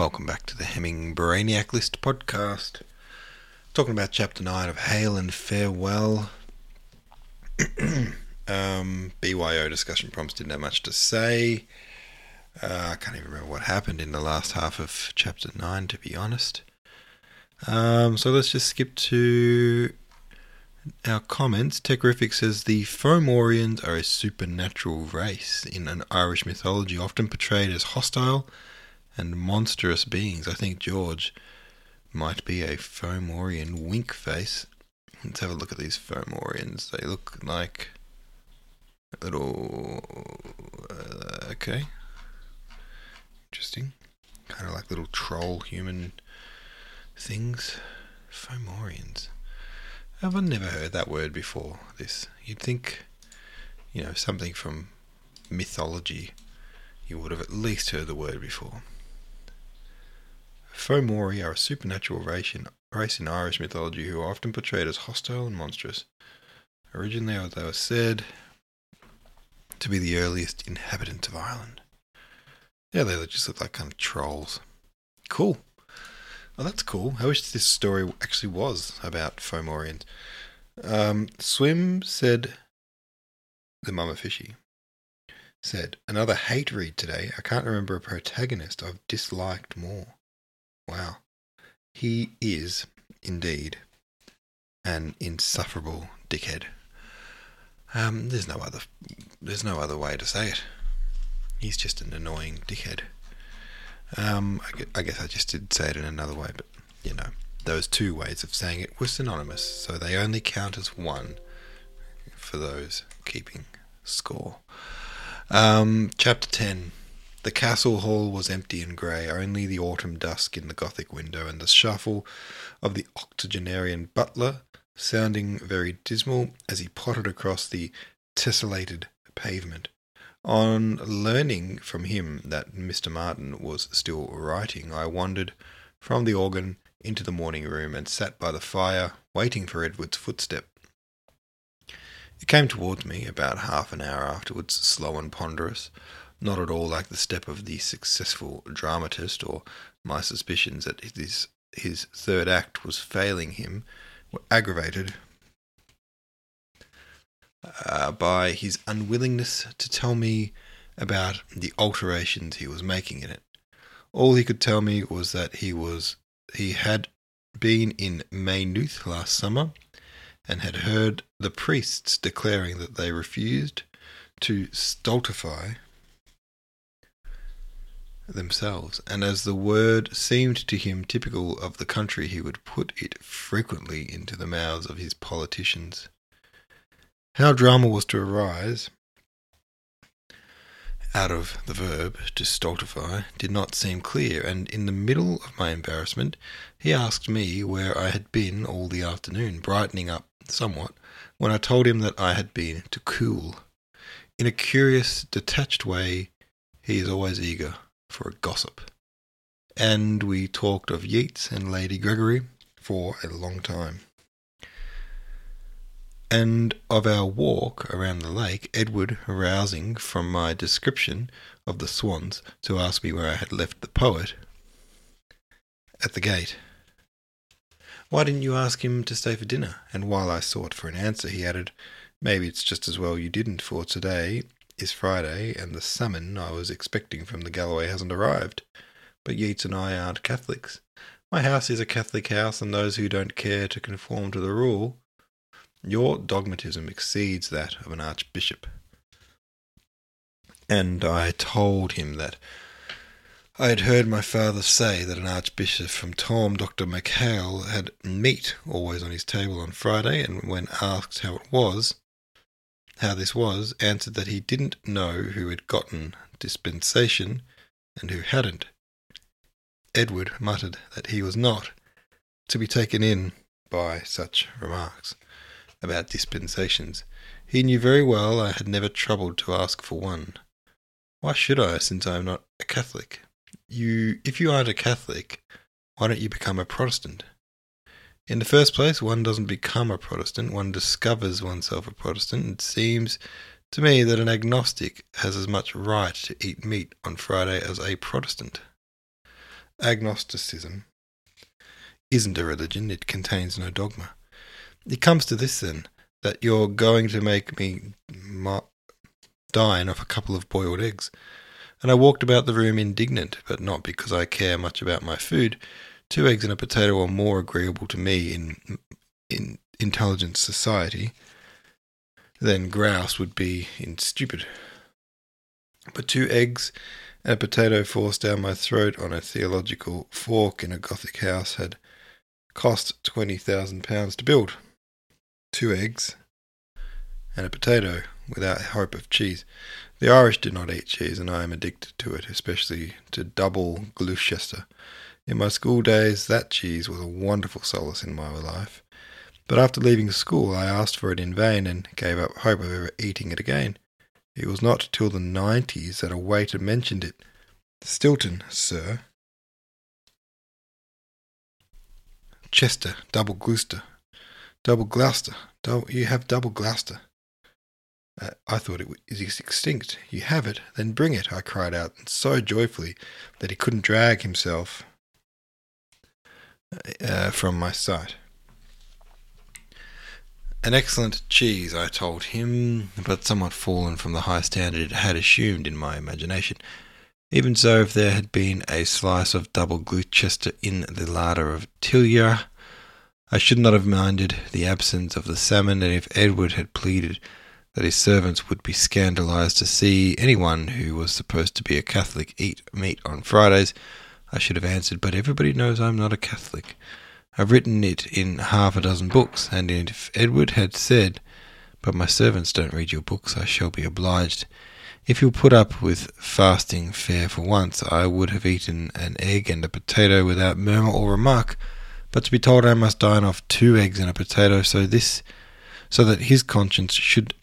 Welcome back to the Hemming Brainiac List podcast. Talking about chapter 9 of Hail and Farewell. um, BYO discussion prompts didn't have much to say. Uh, I can't even remember what happened in the last half of chapter 9, to be honest. Um, so let's just skip to our comments. Techrific says the Fomorians are a supernatural race in an Irish mythology, often portrayed as hostile and monstrous beings. I think George might be a Fomorian wink face. Let's have a look at these Fomorians. They look like little. Uh, okay. Interesting. Kind of like little troll human things. Fomorians. I've never heard that word before. This. You'd think, you know, something from mythology, you would have at least heard the word before. Fomori are a supernatural race in, race in Irish mythology who are often portrayed as hostile and monstrous. Originally, they were said to be the earliest inhabitants of Ireland. Yeah, they just look like kind of trolls. Cool. Oh, that's cool. I wish this story actually was about Fomorians. Um, Swim said, the Mama Fishy said, another hate read today. I can't remember a protagonist I've disliked more. Wow. He is, indeed, an insufferable dickhead. Um, there's no other, there's no other way to say it. He's just an annoying dickhead. Um, I guess I just did say it in another way, but you know, those two ways of saying it were synonymous, so they only count as one for those keeping score. Um, chapter 10 the castle hall was empty and grey, only the autumn dusk in the Gothic window and the shuffle of the octogenarian butler sounding very dismal as he pottered across the tessellated pavement. On learning from him that Mr. Martyn was still writing, I wandered from the organ into the morning room and sat by the fire, waiting for Edward's footstep. It came towards me about half an hour afterwards, slow and ponderous, not at all like the step of the successful dramatist, or my suspicions that his, his third act was failing him were aggravated uh, by his unwillingness to tell me about the alterations he was making in it. All he could tell me was that he was he had been in Maynooth last summer and had heard the priests declaring that they refused to stultify themselves, and as the word seemed to him typical of the country, he would put it frequently into the mouths of his politicians. How drama was to arise out of the verb to stultify did not seem clear, and in the middle of my embarrassment, he asked me where I had been all the afternoon, brightening up somewhat when I told him that I had been to Coole. In a curious, detached way, he is always eager for a gossip. And we talked of Yeats and Lady Gregory for a long time. And of our walk around the lake, Edward arousing from my description of the swans to ask me where I had left the poet at the gate. Why didn't you ask him to stay for dinner? And while I sought for an answer, he added, Maybe it's just as well you didn't, for today is Friday, and the summon I was expecting from the Galway hasn't arrived. But Yeats and I aren't Catholics. My house is a Catholic house, and those who don't care to conform to the rule. Your dogmatism exceeds that of an archbishop. And I told him that I had heard my father say that an archbishop from Tuam, Dr. MacHale, had meat always on his table on Friday, and when asked how it was, how this was, answered that he didn't know who had gotten dispensation and who hadn't. Edward muttered that he was not to be taken in by such remarks about dispensations. He knew very well I had never troubled to ask for one. Why should I, since I am not a Catholic? You, if you aren't a Catholic, why don't you become a Protestant? In the first place, one doesn't become a Protestant, one discovers oneself a Protestant. It seems to me that an agnostic has as much right to eat meat on Friday as a Protestant. agnosticism isn't a religion, it contains no dogma. It comes to this then, that you're going to make me dine off a couple of boiled eggs. And I walked about the room indignant, but not because I care much about my food. Two eggs and a potato are more agreeable to me in in intelligent society than grouse would be in stupid. But two eggs and a potato forced down my throat on a theological fork in a Gothic house had cost twenty thousand pounds to build. Two eggs and a potato without hope of cheese. The Irish do not eat cheese, and I am addicted to it, especially to double Gloucester. In my school days, that cheese was a wonderful solace in my life. But after leaving school, I asked for it in vain and gave up hope of ever eating it again. It was not till the nineties that a waiter mentioned it. Stilton, sir. Chester, double Gloucester. Double Gloucester. Double, you have double Gloucester. Uh, I thought it was extinct. You have it, then bring it, I cried out so joyfully that he couldn't drag himself uh, from my sight. An excellent cheese, I told him, but somewhat fallen from the high standard it had assumed in my imagination. Even so, if there had been a slice of double Gloucester in the larder of Tillyra, I should not have minded the absence of the salmon, and if Edward had pleaded that his servants would be scandalized to see anyone who was supposed to be a Catholic eat meat on Fridays, I should have answered, But everybody knows I'm not a Catholic. I've written it in half a dozen books, and if Edward had said, But my servants don't read your books, I shall be obliged. If you'll put up with fasting fair for once, I would have eaten an egg and a potato without murmur or remark. But to be told I must dine off two eggs and a potato, so this, so that his conscience should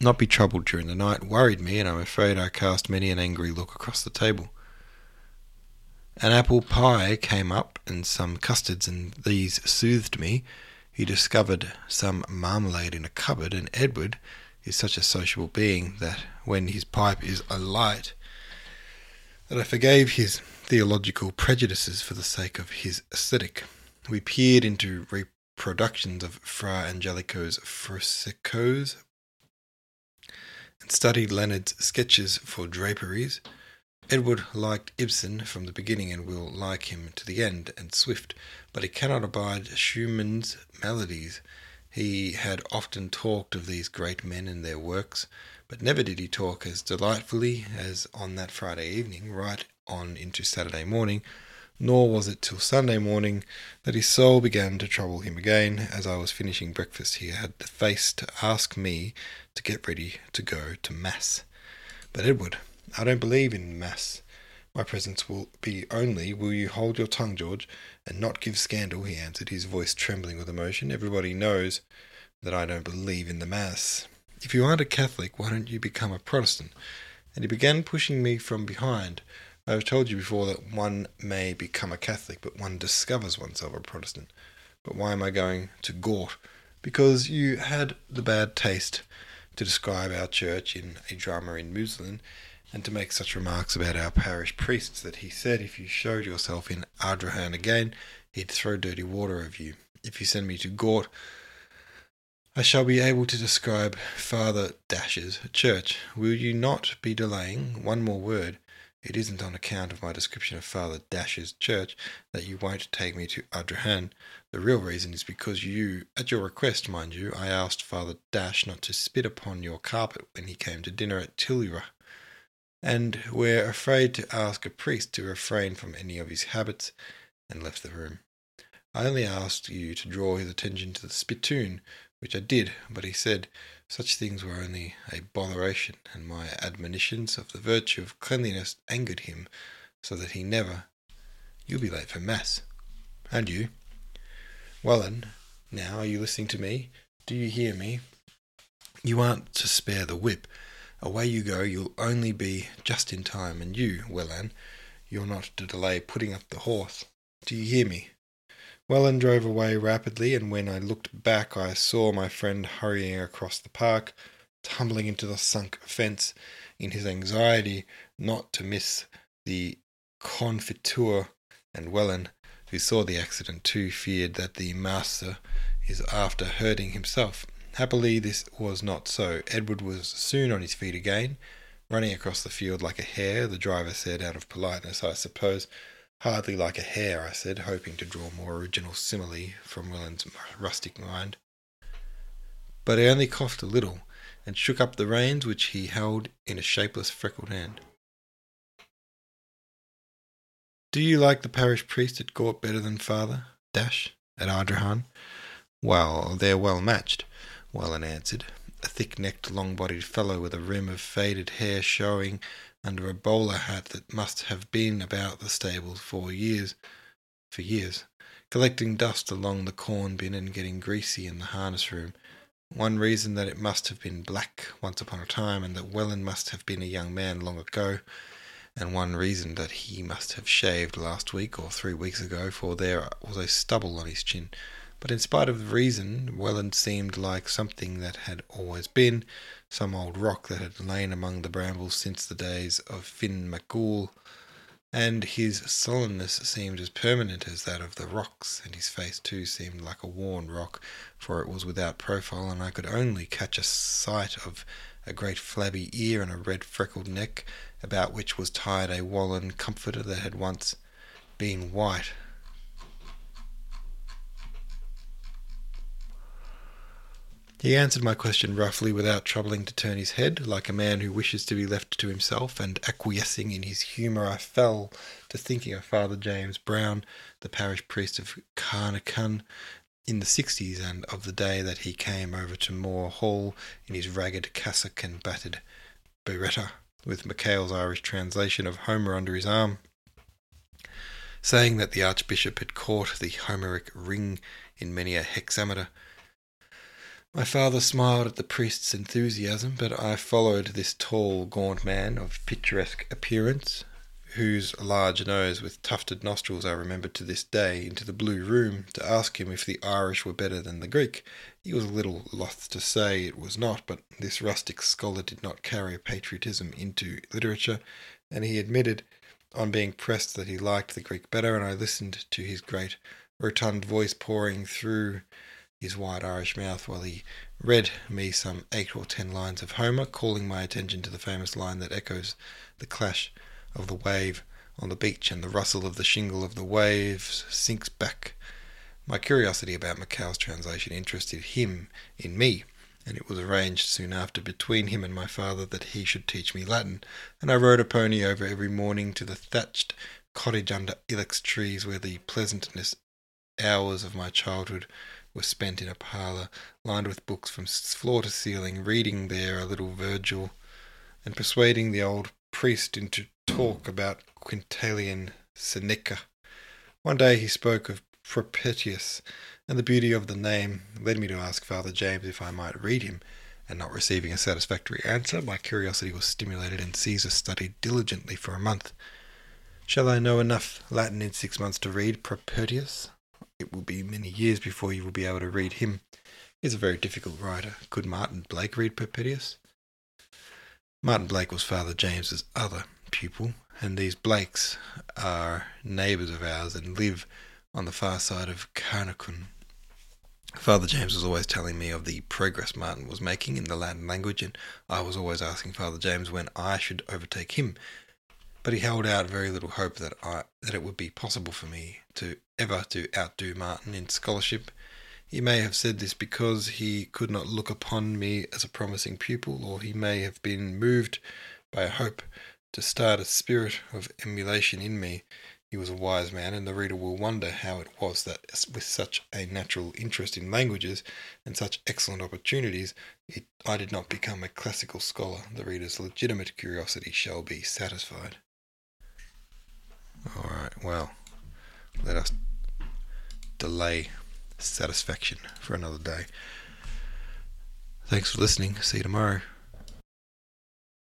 not be troubled during the night worried me, and I'm afraid I cast many an angry look across the table. An apple pie came up, and some custards, and these soothed me. He discovered some marmalade in a cupboard, and Edward is such a sociable being that when his pipe is alight, that I forgave his theological prejudices for the sake of his aesthetic. We peered into reproductions of Fra Angelico's frescoes and studied Leonard's sketches for draperies. Edward liked Ibsen from the beginning and will like him to the end, and Swift, but he cannot abide Schumann's melodies. He had often talked of these great men and their works, but never did he talk as delightfully as on that Friday evening, right on into Saturday morning, nor was it till Sunday morning that his soul began to trouble him again. As I was finishing breakfast, he had the face to ask me to get ready to go to Mass. But Edward, I don't believe in Mass. My presence will be only, will you hold your tongue, George, and not give scandal, he answered, his voice trembling with emotion. Everybody knows that I don't believe in the Mass. If you aren't a Catholic, why don't you become a Protestant? And he began pushing me from behind. I have told you before that one may become a Catholic, but one discovers oneself a Protestant. But why am I going to Gort? Because you had the bad taste to describe our church in a drama in Muslin, and to make such remarks about our parish priests that he said if you showed yourself in Ardrahan again, he'd throw dirty water over you. If you send me to Gort, I shall be able to describe Father Dash's church. Will you not be delaying one more word? It isn't on account of my description of Father Dash's church that you won't take me to Ardrahan. The real reason is because you, at your request, mind you, I asked Father Dash not to spit upon your carpet when he came to dinner at Tillyra, and we're afraid to ask a priest to refrain from any of his habits, and left the room. I only asked you to draw his attention to the spittoon, which I did, but he said, such things were only a botheration, and my admonitions of the virtue of cleanliness angered him, so that he never. You'll be late for Mass. And you? Well then, now are you listening to me? Do you hear me? You aren't to spare the whip. Away you go, you'll only be just in time, and you, Welland, you're not to delay putting up the horse. Do you hear me? Welland drove away rapidly, and when I looked back, I saw my friend hurrying across the park, tumbling into the sunk fence in his anxiety not to miss the Confiteor and Welland, who saw the accident too, feared that the master is after hurting himself. Happily, this was not so. Edward was soon on his feet again, running across the field like a hare, the driver said out of politeness, I suppose. Hardly like a hare, I said, hoping to draw more original simile from Welland's rustic mind. But I only coughed a little, and shook up the reins which he held in a shapeless freckled hand. Do you like the parish priest at Gort better than father? Dash, at Ardrahan? Well, they're well matched, Welland answered, a thick-necked, long-bodied fellow with a rim of faded hair showing under a bowler hat that must have been about the stables for years, for years, collecting dust along the corn bin and getting greasy in the harness room, one reason that it must have been black once upon a time, and that Welland must have been a young man long ago, and one reason that he must have shaved last week or three weeks ago, for there was a stubble on his chin. But in spite of the reason, Welland seemed like something that had always been, some old rock that had lain among the brambles since the days of Finn MacCool and his sullenness seemed as permanent as that of the rocks, and his face too seemed like a worn rock, for it was without profile, and I could only catch a sight of a great flabby ear and a red freckled neck, about which was tied a woolen comforter that had once been white He answered my question roughly without troubling to turn his head, like a man who wishes to be left to himself, and acquiescing in his humour, I fell to thinking of Father James Brown, the parish priest of Carnarvon in the sixties, and of the day that he came over to Moore Hall in his ragged cassock and battered biretta, with MacHale's Irish translation of Homer under his arm, saying that the Archbishop had caught the Homeric ring in many a hexameter my father smiled at the priest's enthusiasm, but I followed this tall, gaunt man of picturesque appearance, whose large nose with tufted nostrils I remember to this day, into the blue room to ask him if the Irish were better than the Greek. He was a little loth to say it was not, but this rustic scholar did not carry patriotism into literature, and he admitted, on being pressed, that he liked the Greek better, and I listened to his great rotund voice pouring through his wide Irish mouth while he read me some eight or ten lines of Homer, calling my attention to the famous line that echoes the clash of the wave on the beach and the rustle of the shingle of the waves sinks back. My curiosity about MacHale's translation interested him in me, and it was arranged soon after between him and my father that he should teach me Latin, and I rode a pony over every morning to the thatched cottage under ilex trees where the pleasantest hours of my childhood were spent in a parlour lined with books from floor to ceiling, reading there a little Virgil, and persuading the old priest into talk about Quintilian Seneca. One day he spoke of Propertius, and the beauty of the name led me to ask Father James if I might read him, and not receiving a satisfactory answer, my curiosity was stimulated, and Caesar studied diligently for a month. Shall I know enough Latin in six months to read Propertius? It will be many years before you will be able to read him. He's a very difficult writer. Could Martin Blake read Propertius? Martin Blake was Father James's other pupil, and these Blakes are neighbours of ours and live on the far side of Carnarvon. Father James was always telling me of the progress Martin was making in the Latin language, and I was always asking Father James when I should overtake him but he held out very little hope that I that it would be possible for me to ever to outdo Martin in scholarship. He may have said this because he could not look upon me as a promising pupil, or he may have been moved by a hope to start a spirit of emulation in me. He was a wise man, and the reader will wonder how it was that, with such a natural interest in languages and such excellent opportunities, it, I did not become a classical scholar. The reader's legitimate curiosity shall be satisfied. All right, well, let us delay satisfaction for another day. Thanks for listening. See you tomorrow.